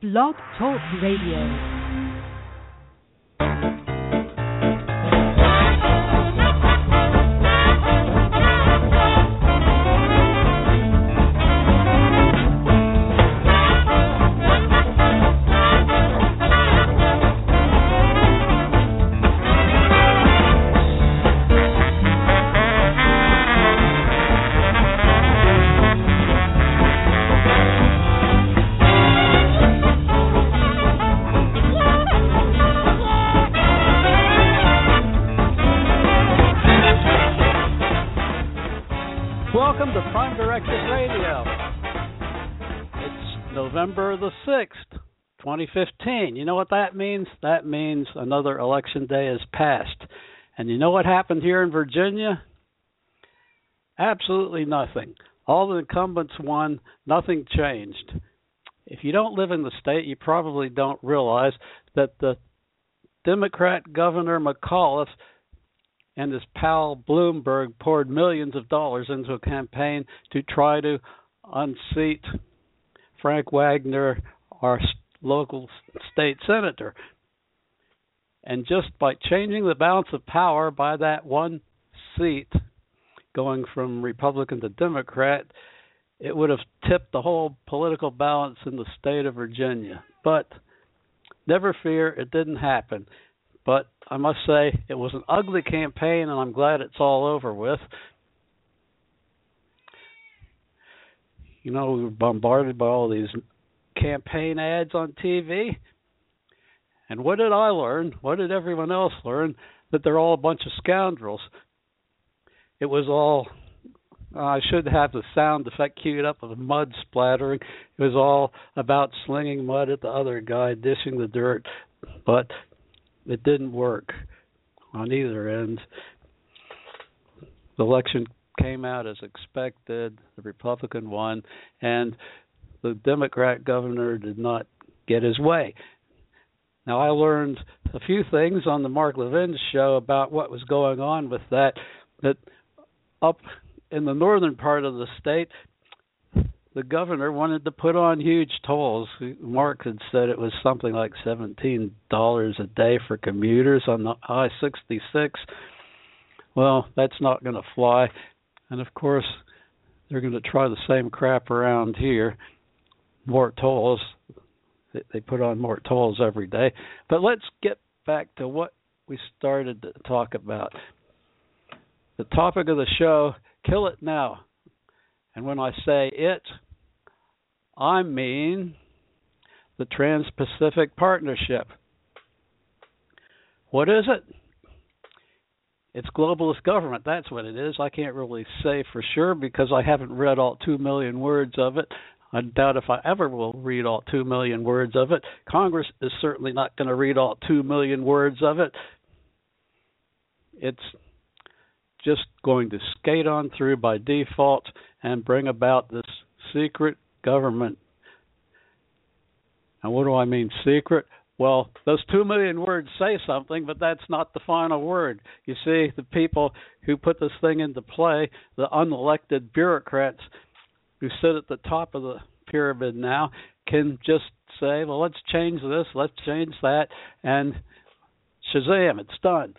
Blog Talk Radio. 6th, 2015. You know what that means? That means another election day has passed. And you know what happened here in Virginia? Absolutely nothing. All the incumbents won, nothing changed. If you don't live in the state, you probably don't realize that the Democrat Governor McAuliffe and his pal Bloomberg poured millions of dollars into a campaign to try to unseat Frank Wagner, our local state senator. And just by changing the balance of power by that one seat, going from Republican to Democrat, it would have tipped the whole political balance in the state of Virginia. But never fear, it didn't happen. But I must say, it was an ugly campaign, and I'm glad it's all over with. You know, we were bombarded by all these campaign ads on TV. And what did I learn? What did everyone else learn? That they're all a bunch of scoundrels. It was all uh, I should have the sound effect queued up of mud splattering. It was all about slinging mud at the other guy, dishing the dirt. But it didn't work on either end. The election came out as expected. The Republican won, and the Democrat governor did not get his way. Now, I learned a few things on the Mark Levin show about what was going on with that. That up in the northern part of the state, the governor wanted to put on huge tolls. Mark had said it was something like seventeen dollars a day for commuters on the I sixty six. Well, that's not going to fly, and of course, they're going to try the same crap around here. More tolls. They put on more tolls every day. But let's get back to what we started to talk about. The topic of the show: kill it now. And when I say it, I mean the Trans Pacific Partnership. What is it? It's globalist government. That's what it is. I can't really say for sure because I haven't read all two million words of it. I doubt if I ever will read all two million words of it. Congress is certainly not going to read all two million words of it. It's just going to skate on through by default and bring about this secret government. And what do I mean secret? Well, those two million words say something, but that's not the final word. You see, the people who put this thing into play, the unelected bureaucrats who sit at the top of the pyramid now, can just say, well, let's change this, let's change that, and shazam, it's done.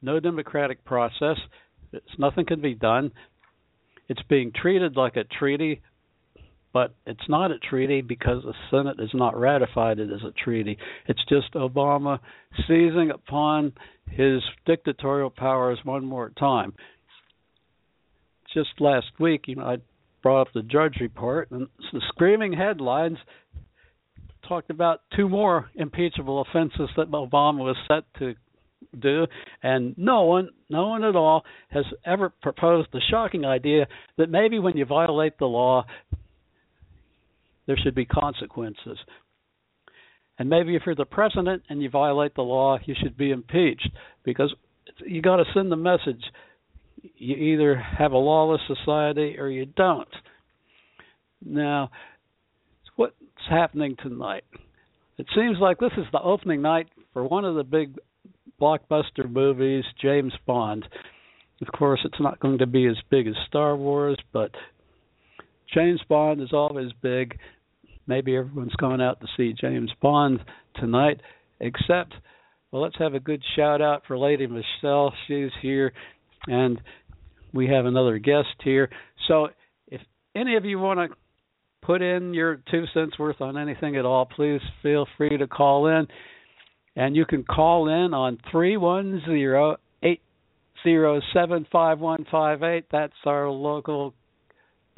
No democratic process. It's, nothing can be done. It's being treated like a treaty but it's not a treaty because the Senate has not ratified it as a treaty. It's just Obama seizing upon his dictatorial powers one more time. Just last week, you know, I brought up the Drudge Report, and the screaming headlines talked about two more impeachable offenses that Obama was set to do, and no one, no one at all has ever proposed the shocking idea that maybe when you violate the law, there should be consequences. And maybe if you're the president and you violate the law, you should be impeached because you got to send the message you either have a lawless society or you don't. Now, what's happening tonight? It seems like this is the opening night for one of the big blockbuster movies, James Bond. Of course, it's not going to be as big as Star Wars, but James Bond is always big. maybe everyone's going out to see James Bond tonight, except, well, let's have a good shout out for Lady Michelle. She's here, and we have another guest here. So if any of you want to put in your two cents worth on anything at all, please feel free to call in. And you can call in on 310 807 That's our local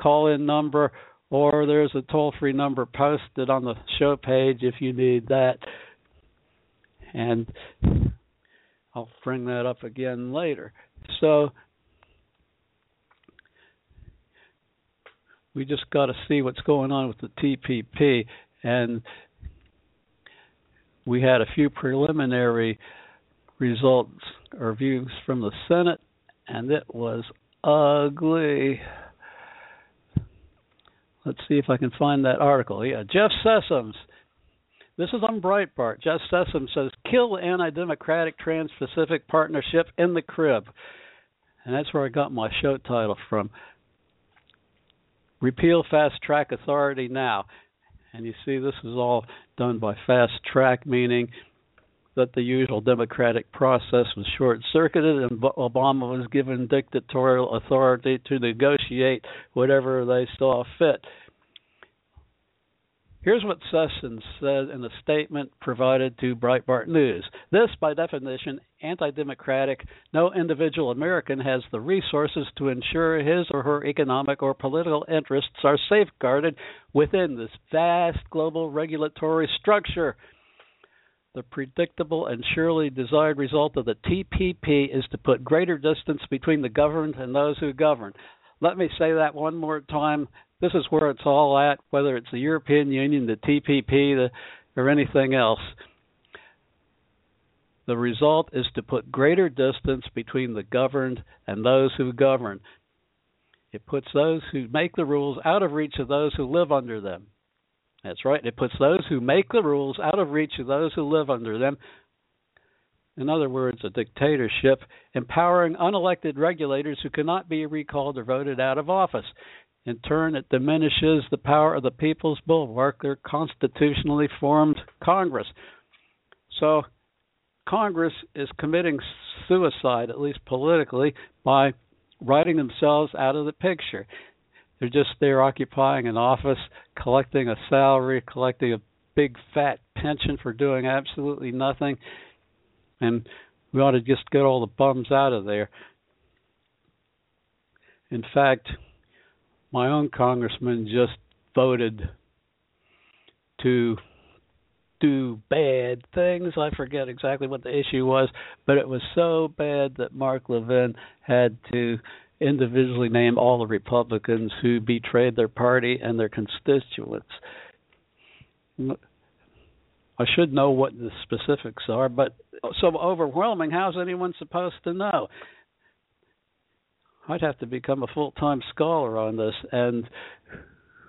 call in number, or there's a toll free number posted on the show page if you need that. And I'll bring that up again later. So we just got to see what's going on with the TPP, and we had a few preliminary results or views from the Senate, and it was ugly. Let's see if I can find that article. Yeah, Jeff Sessions. This is on Breitbart. Jeff Sessions says, "Kill the anti-democratic Trans-Pacific Partnership in the crib," and that's where I got my show title from. Repeal fast track authority now. And you see, this is all done by fast track, meaning that the usual democratic process was short circuited and Obama was given dictatorial authority to negotiate whatever they saw fit. Here's what Sessions said in a statement provided to Breitbart News. This, by definition, anti democratic, no individual American has the resources to ensure his or her economic or political interests are safeguarded within this vast global regulatory structure. The predictable and surely desired result of the TPP is to put greater distance between the governed and those who govern. Let me say that one more time. This is where it's all at, whether it's the European Union, the TPP, the, or anything else. The result is to put greater distance between the governed and those who govern. It puts those who make the rules out of reach of those who live under them. That's right. It puts those who make the rules out of reach of those who live under them. In other words, a dictatorship, empowering unelected regulators who cannot be recalled or voted out of office. In turn, it diminishes the power of the People's Bulwark, their constitutionally formed Congress. So, Congress is committing suicide, at least politically, by writing themselves out of the picture. They're just there occupying an office, collecting a salary, collecting a big fat pension for doing absolutely nothing. And we ought to just get all the bums out of there. In fact, my own congressman just voted to do bad things. I forget exactly what the issue was, but it was so bad that Mark Levin had to individually name all the Republicans who betrayed their party and their constituents. I should know what the specifics are, but uh, so overwhelming, how's anyone supposed to know? I'd have to become a full time scholar on this, and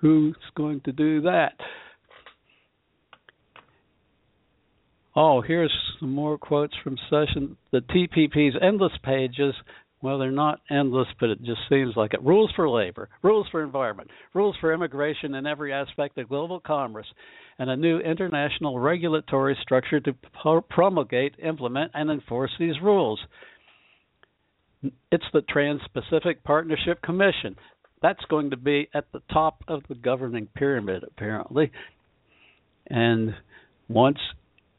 who's going to do that? Oh, here's some more quotes from session. The TPP's endless pages. Well, they're not endless, but it just seems like it. Rules for labor, rules for environment, rules for immigration and every aspect of global commerce, and a new international regulatory structure to promulgate, implement, and enforce these rules. It's the Trans Pacific Partnership Commission. That's going to be at the top of the governing pyramid, apparently. And once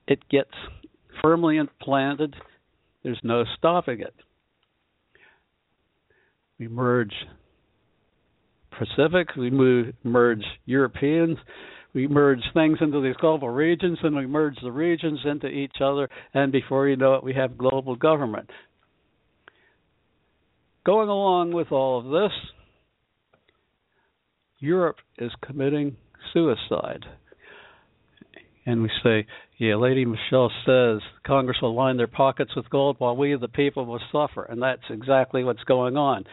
it gets firmly implanted, there's no stopping it. We merge Pacific, we move, merge Europeans, we merge things into these global regions, and we merge the regions into each other, and before you know it, we have global government. Going along with all of this, Europe is committing suicide. And we say, yeah, Lady Michelle says Congress will line their pockets with gold while we, the people, will suffer. And that's exactly what's going on.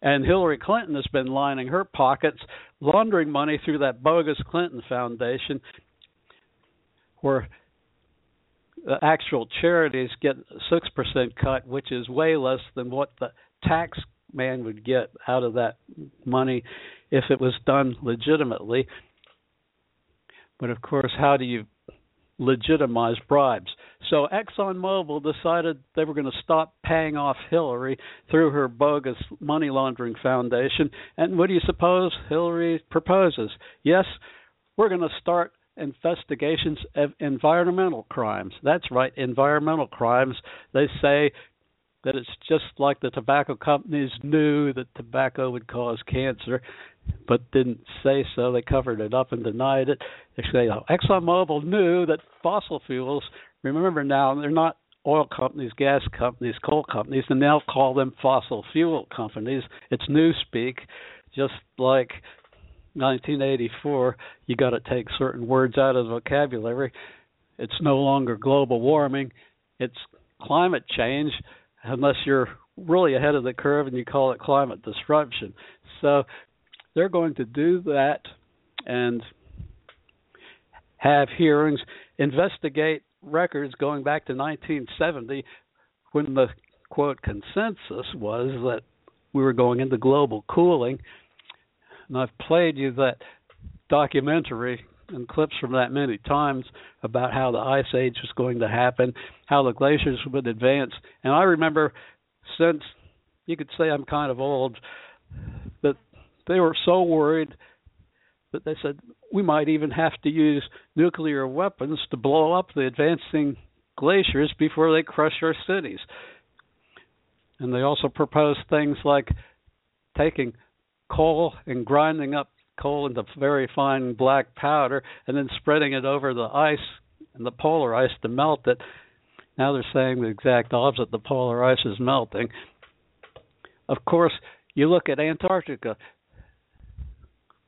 And Hillary Clinton has been lining her pockets, laundering money through that bogus Clinton Foundation, where actual charities get a 6% cut, which is way less than what the tax man would get out of that money if it was done legitimately. But of course, how do you legitimize bribes? So ExxonMobil decided they were going to stop paying off Hillary through her bogus money laundering foundation. And what do you suppose Hillary proposes? Yes, we're going to start investigations of environmental crimes. That's right, environmental crimes. They say that it's just like the tobacco companies knew that tobacco would cause cancer, but didn't say so. They covered it up and denied it. Oh, ExxonMobil knew that fossil fuels. Remember now, they're not oil companies, gas companies, coal companies, and they'll call them fossil fuel companies. It's newspeak, just like 1984. You got to take certain words out of the vocabulary. It's no longer global warming. It's climate change unless you're really ahead of the curve and you call it climate disruption. So they're going to do that and have hearings, investigate records going back to 1970 when the quote consensus was that we were going into global cooling. And I've played you that documentary and clips from that many times about how the ice age was going to happen, how the glaciers would advance. And I remember since you could say I'm kind of old they were so worried that they said we might even have to use nuclear weapons to blow up the advancing glaciers before they crush our cities. And they also proposed things like taking coal and grinding up coal into very fine black powder and then spreading it over the ice and the polar ice to melt it. Now they're saying the exact opposite the polar ice is melting. Of course, you look at Antarctica.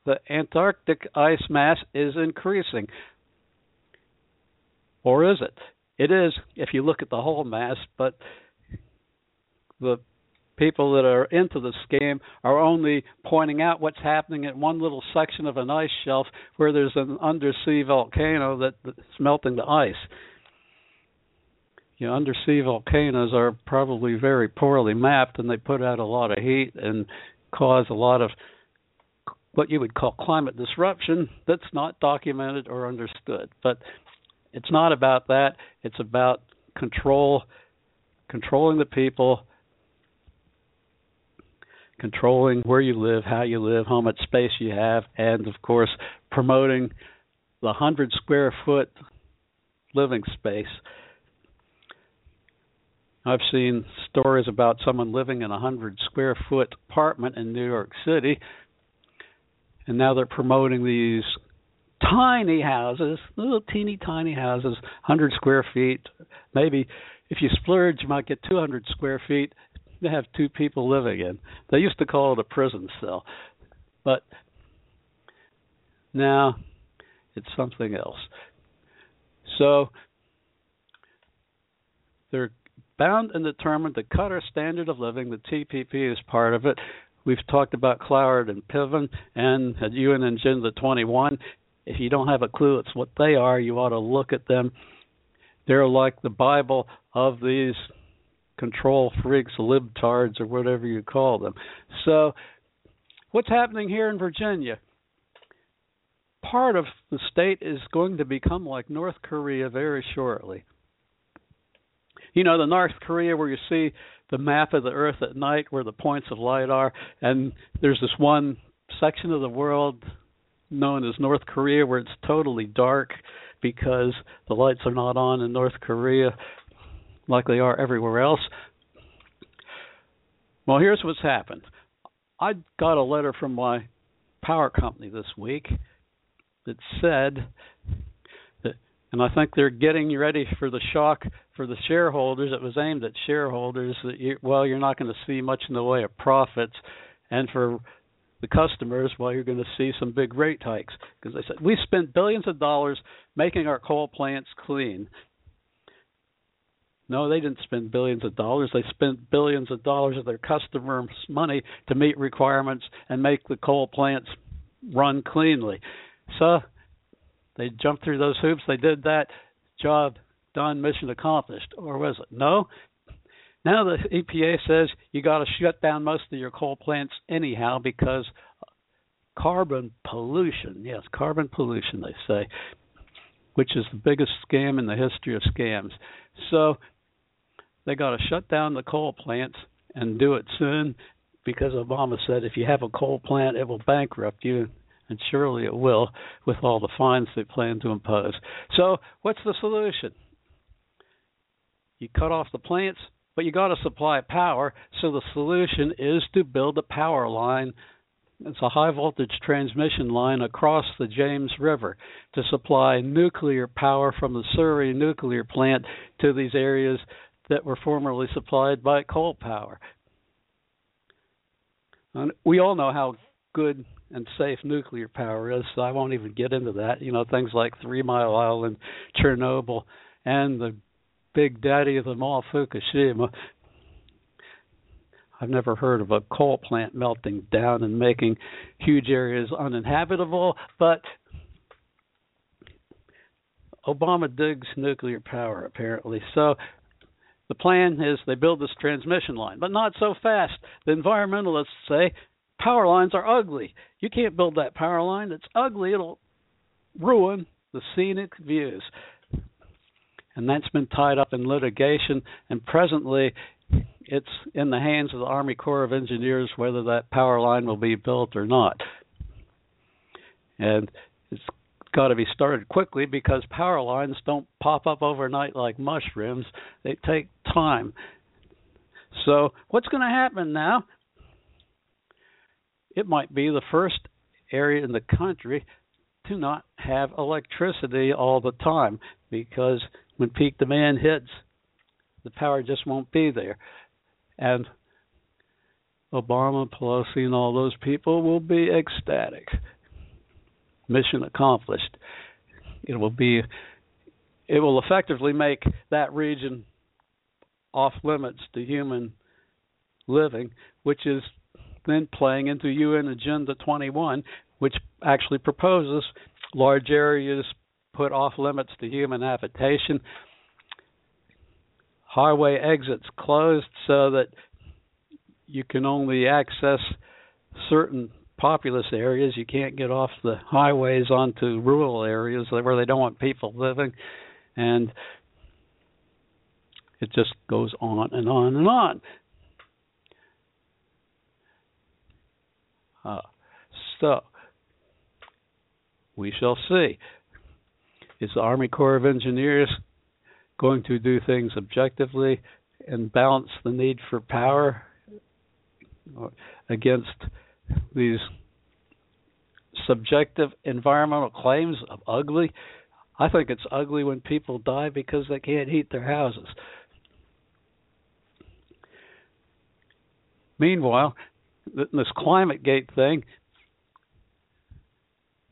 The Antarctic ice mass is increasing. Or is it? It is if you look at the whole mass, but the people that are into the scheme are only pointing out what's happening at one little section of an ice shelf where there's an undersea volcano that's melting the ice. You know, undersea volcanoes are probably very poorly mapped, and they put out a lot of heat and cause a lot of what you would call climate disruption that's not documented or understood. But it's not about that. It's about control, controlling the people controlling where you live, how you live, how much space you have, and of course promoting the 100 square foot living space. I've seen stories about someone living in a 100 square foot apartment in New York City, and now they're promoting these tiny houses, little teeny tiny houses, 100 square feet. Maybe if you splurge, you might get 200 square feet to have two people living in. They used to call it a prison cell, but now it's something else. So they're bound and determined to cut our standard of living. The TPP is part of it. We've talked about Cloward and Piven and at UN Agenda 21. If you don't have a clue it's what they are, you ought to look at them. They're like the Bible of these control freaks, libtards, or whatever you call them. So, what's happening here in Virginia? Part of the state is going to become like North Korea very shortly. You know, the North Korea where you see the map of the Earth at night, where the points of light are, and there's this one section of the world known as North Korea where it's totally dark because the lights are not on in North Korea like they are everywhere else. Well, here's what's happened. I got a letter from my power company this week that said that, and I think they're getting ready for the shock for the shareholders. It was aimed at shareholders that you, well, you're not going to see much in the way of profits, and for the customers, well, you're going to see some big rate hikes because they said we spent billions of dollars making our coal plants clean. No, they didn't spend billions of dollars. They spent billions of dollars of their customers' money to meet requirements and make the coal plants run cleanly. So they jumped through those hoops. They did that. Job done, mission accomplished. Or was it? No. Now the EPA says you got to shut down most of your coal plants anyhow because carbon pollution. Yes, carbon pollution, they say. which is the biggest scam in the history of scams. So they got to shut down the coal plants and do it soon because Obama said if you have a coal plant, it will bankrupt you, and surely it will with all the fines they plan to impose. So, what's the solution? You cut off the plants, but you got to supply power. So the solution is to build a power line. It's a high voltage transmission line across the James River to supply nuclear power from the Surry nuclear plant to these areas that were formerly supplied by coal power. And we all know how good and safe nuclear power is, so I won't even get into that. You know, things like Three Mile Island, Chernobyl, and the big daddy of them all, Fukushima. I've never heard of a coal plant melting down and making huge areas uninhabitable, but Obama digs nuclear power apparently. So the plan is they build this transmission line, but not so fast. The environmentalists say power lines are ugly. You can't build that power line. It's ugly. It'll ruin the scenic views. And that's been tied up in litigation, and presently it's in the hands of the Army Corps of Engineers whether that power line will be built or not. And it's got to be started quickly because power lines don't pop up overnight like mushrooms. They take time. So, what's going to happen now? It might be the first area in the country to not have electricity all the time because when peak demand hits, the power just won't be there. And Obama, Pelosi, and all those people will be ecstatic mission accomplished. It will be it will effectively make that region off limits to human living, which is then playing into UN Agenda 21, which actually proposes large areas put off limits to human habitation, highway exits closed so that you can only access certain populous areas. You can't get off the highways onto rural areas where they don't want people living, and it just goes on and on and on. Uh, so we shall see. Is the Army Corps of Engineers going to do things objectively and balance the need for power against these subjective environmental claims of ugly. I think it's ugly when people die because they can't heat their houses. Meanwhile, this climate gate thing,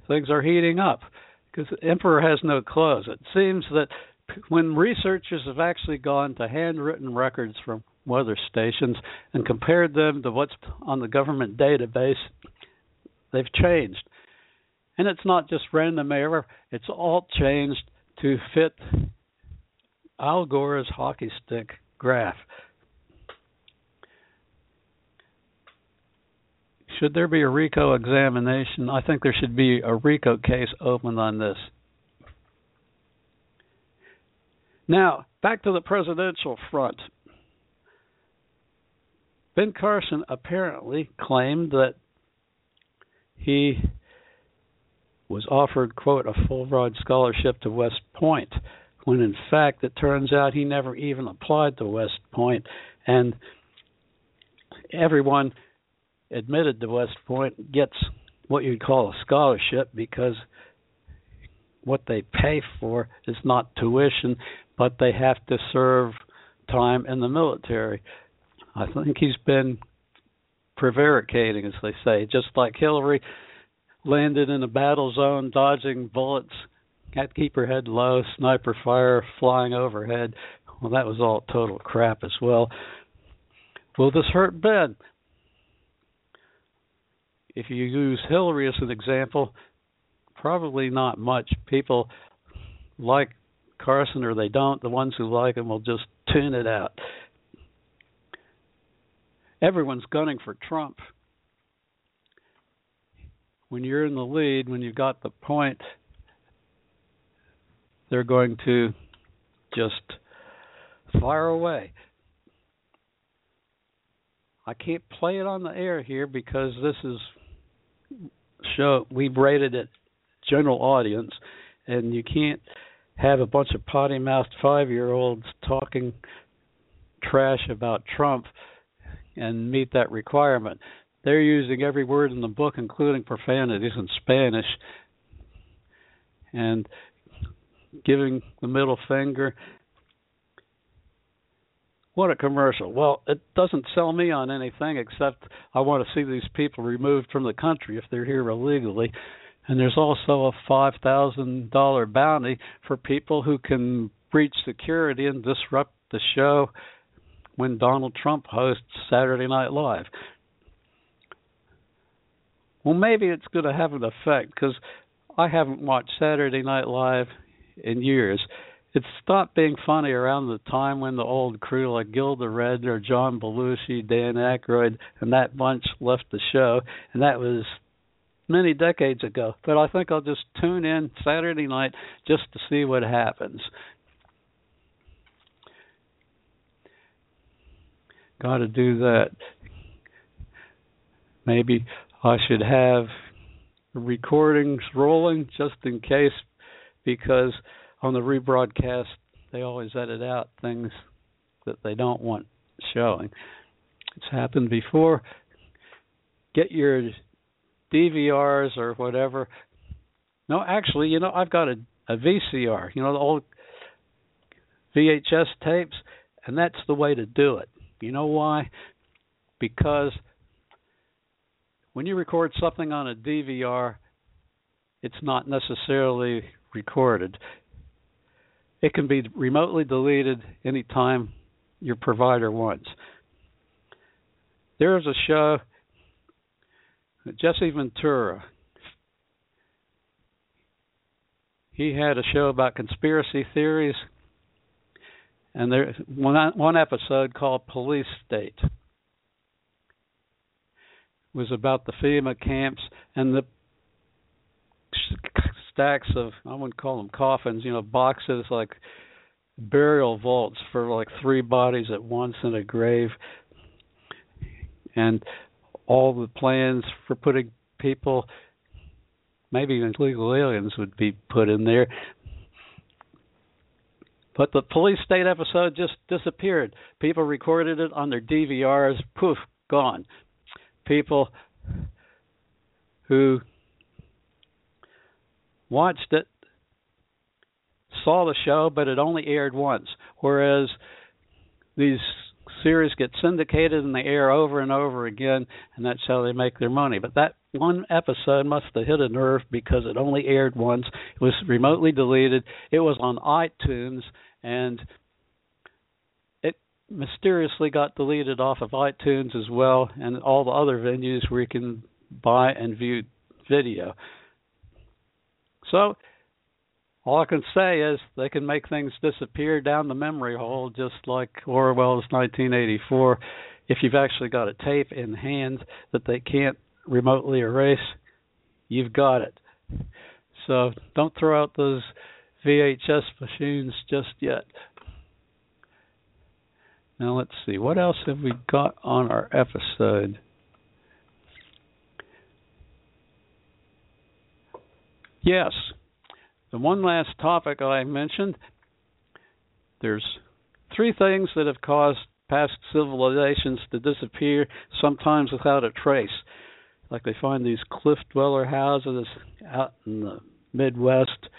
things are heating up because the emperor has no clothes. It seems that when researchers have actually gone to handwritten records from weather stations and compared them to what's on the government database, they've changed. And it's not just random error, it's all changed to fit Al Gore's hockey stick graph. Should there be a RICO examination? I think there should be a RICO case opened on this. Now, back to the presidential front. Ben Carson apparently claimed that he was offered, quote, a full ride scholarship to West Point, when in fact it turns out he never even applied to West. Point, and everyone admitted to West Point gets what you'd call a scholarship because what they pay for is not tuition, but they have to serve time in the military. I think he's been prevaricating, as they say, just like Hillary landed in a battle zone, dodging bullets, had to keep her head low, sniper fire flying overhead. Well, that was all total crap as well. Will this hurt Ben? If you use Hillary as an example, probably not much. People like Carson or they don't. The ones who like him will just tune it out everyone's gunning for Trump. When you're in the lead, when you've got the point, they're going to just fire away. I can't play it on the air here because this is show we've rated it general audience and you can't have a bunch of potty mouthed five year olds talking trash about Trump and meet that requirement. They're using every word in the book, including profanities in Spanish, and giving the middle finger. What a commercial. Well, it doesn't sell me on anything except I want to see these people removed from the country if they're here illegally. And there's also a $5,000 bounty for people who can breach security and disrupt the show when Donald Trump hosts Saturday Night Live. Well, maybe it's going to have an effect because I haven't watched Saturday Night Live in years. It stopped being funny around the time when the old crew like Gilda Radner, John Belushi, Dan Aykroyd, and that bunch left the show, and that was many decades ago. But I think I'll just tune in Saturday night just to see what happens. Got to do that. Maybe I should have recordings rolling just in case, because on the rebroadcast they always edit out things that they don't want showing. It's happened before. Get your DVRs or whatever. No, actually, you know, I've got a, a VCR, you know, the old VHS tapes, and that's the way to do it. You know why? Because when you record something on a DVR, it's not necessarily recorded. It can be remotely deleted anytime your provider wants. There's a show, Jesse Ventura. He had a show about conspiracy theories, and there one one episode called Police State was about the FEMA camps and the stacks of I wouldn't call them coffins, you know, boxes like burial vaults for like three bodies at once in a grave, and all the plans for putting people, maybe even illegal aliens, would be put in there. But the police state episode just disappeared. People recorded it on their DVRs. Poof, gone people who watched it saw the show, but it only aired once. Whereas these series get syndicated and they air over and over again, and that's how they make their money. But that one episode must have hit a nerve because it only aired once. It was remotely deleted. It was on iTunes, and it mysteriously got deleted off of iTunes as well and all the other venues where you can buy and view video. So all I can say is they can make things disappear down the memory hole just like Orwell's 1984 if you've actually got a tape in hand that they can't remotely erase you've got it. So don't throw out those VHS machines just yet. Now let's see, what else have we got on our episode? Yes, the one last topic I mentioned there's three things that have caused past civilizations to disappear, sometimes without a trace. Like they find these cliff dweller houses out in the Midwest,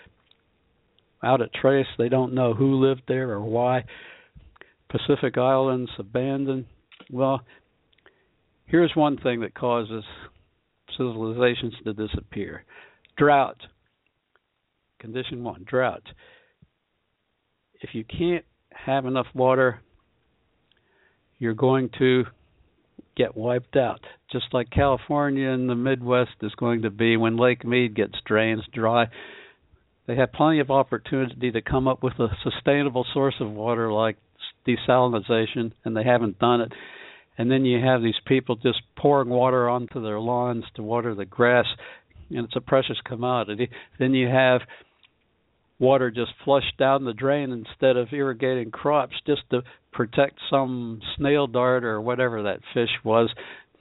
out of trace. They don't know who lived there or why. Pacific Islands abandoned. Well, here's one thing that causes civilizations to disappear drought. Condition one drought. If you can't have enough water, you're going to get wiped out, just like California and the Midwest is going to be when Lake Mead gets drains dry. They have plenty of opportunity to come up with a sustainable source of water like desalination, and they haven't done it. And then you have these people just pouring water onto their lawns to water the grass, and it's a precious commodity. Then you have water just flushed down the drain instead of irrigating crops just to protect some snail dart or whatever that fish was,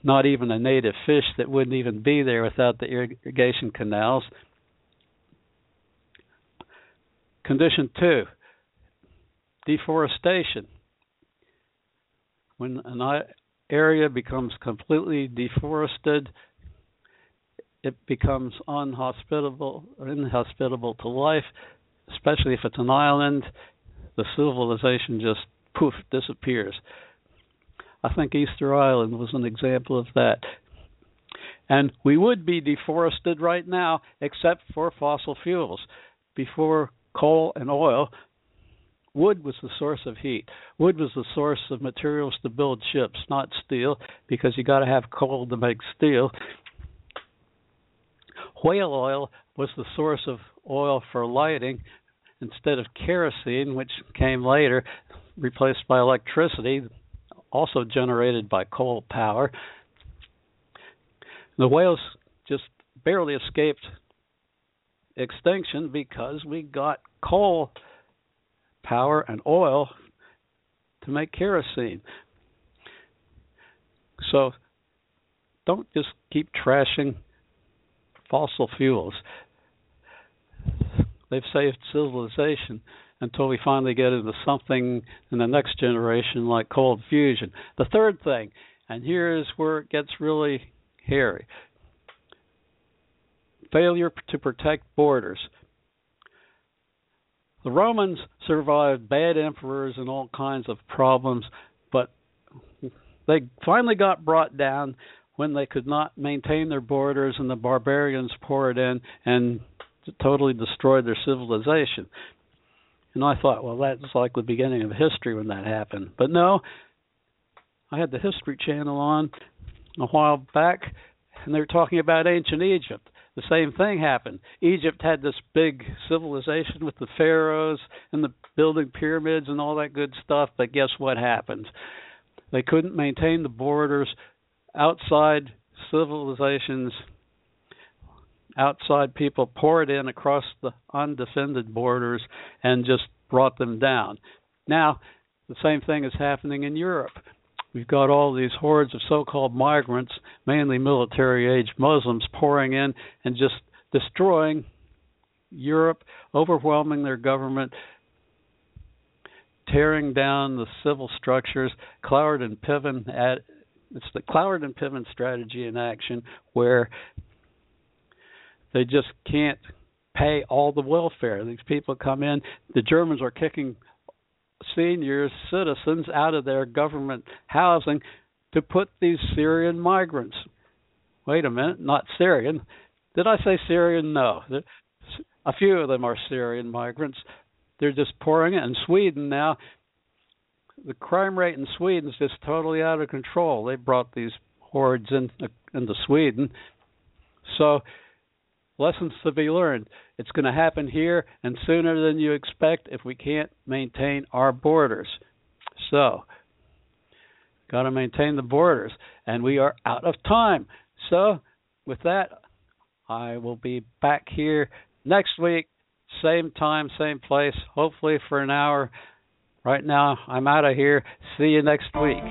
not even a native fish that wouldn't even be there without the irrigation canals. Condition two deforestation. When an area becomes completely deforested, it becomes unhospitable inhospitable to life, especially if it's an island. The civilization just poof disappears. I think Easter Island was an example of that. And we would be deforested right now except for fossil fuels. Before coal and oil, wood was the source of heat. Wood was the source of materials to build ships, not steel, because you got to have coal to make steel. Whale oil was the source of oil for lighting instead of kerosene, which came later, replaced by electricity, also generated by coal power. The whales just barely escaped extinction because we got coal power and oil to make kerosene. So don't just keep trashing fossil fuels. They've saved civilization until we finally get into something in the next generation like cold fusion. The third thing, and here is where it gets really hairy failure to protect borders. The Romans survived bad emperors and all kinds of problems, but they finally got brought down when they could not maintain their borders and the barbarians poured in and totally destroyed their civilization. And I thought, well, that's like the beginning of history when that happened. But no, I had the History Channel on a while back, and they were talking about ancient Egypt the same thing happened. Egypt had this big civilization with the pharaohs and the building pyramids and all that good stuff, but guess what happened? They couldn't maintain the borders outside civilizations outside people poured in across the undefended borders and just brought them down. Now, the same thing is happening in Europe. We've got all these hordes of so-called migrants, mainly military-age Muslims, pouring in and just destroying Europe, overwhelming their government, tearing down the civil structures. Cloward and Piven at it's the Cloward and Piven strategy in action, where they just can't pay all the welfare. These people come in. The Germans are kicking seniors, citizens out of their government housing to put these Syrian migrants. Wait a minute, not Syrian. Did I say Syrian? No. A few of them are Syrian migrants. They're just pouring in. Sweden now, the crime rate in Sweden is just totally out of control. They brought these hordes in, uh, into Sweden. So lessons to be learned. It's going to happen here and sooner than you expect if we can't maintain our borders. So, got to maintain the borders, and we are out of time. So, with that, I will be back here next week, same time, same place, hopefully for an hour. Right now, I'm out of here. See you next week.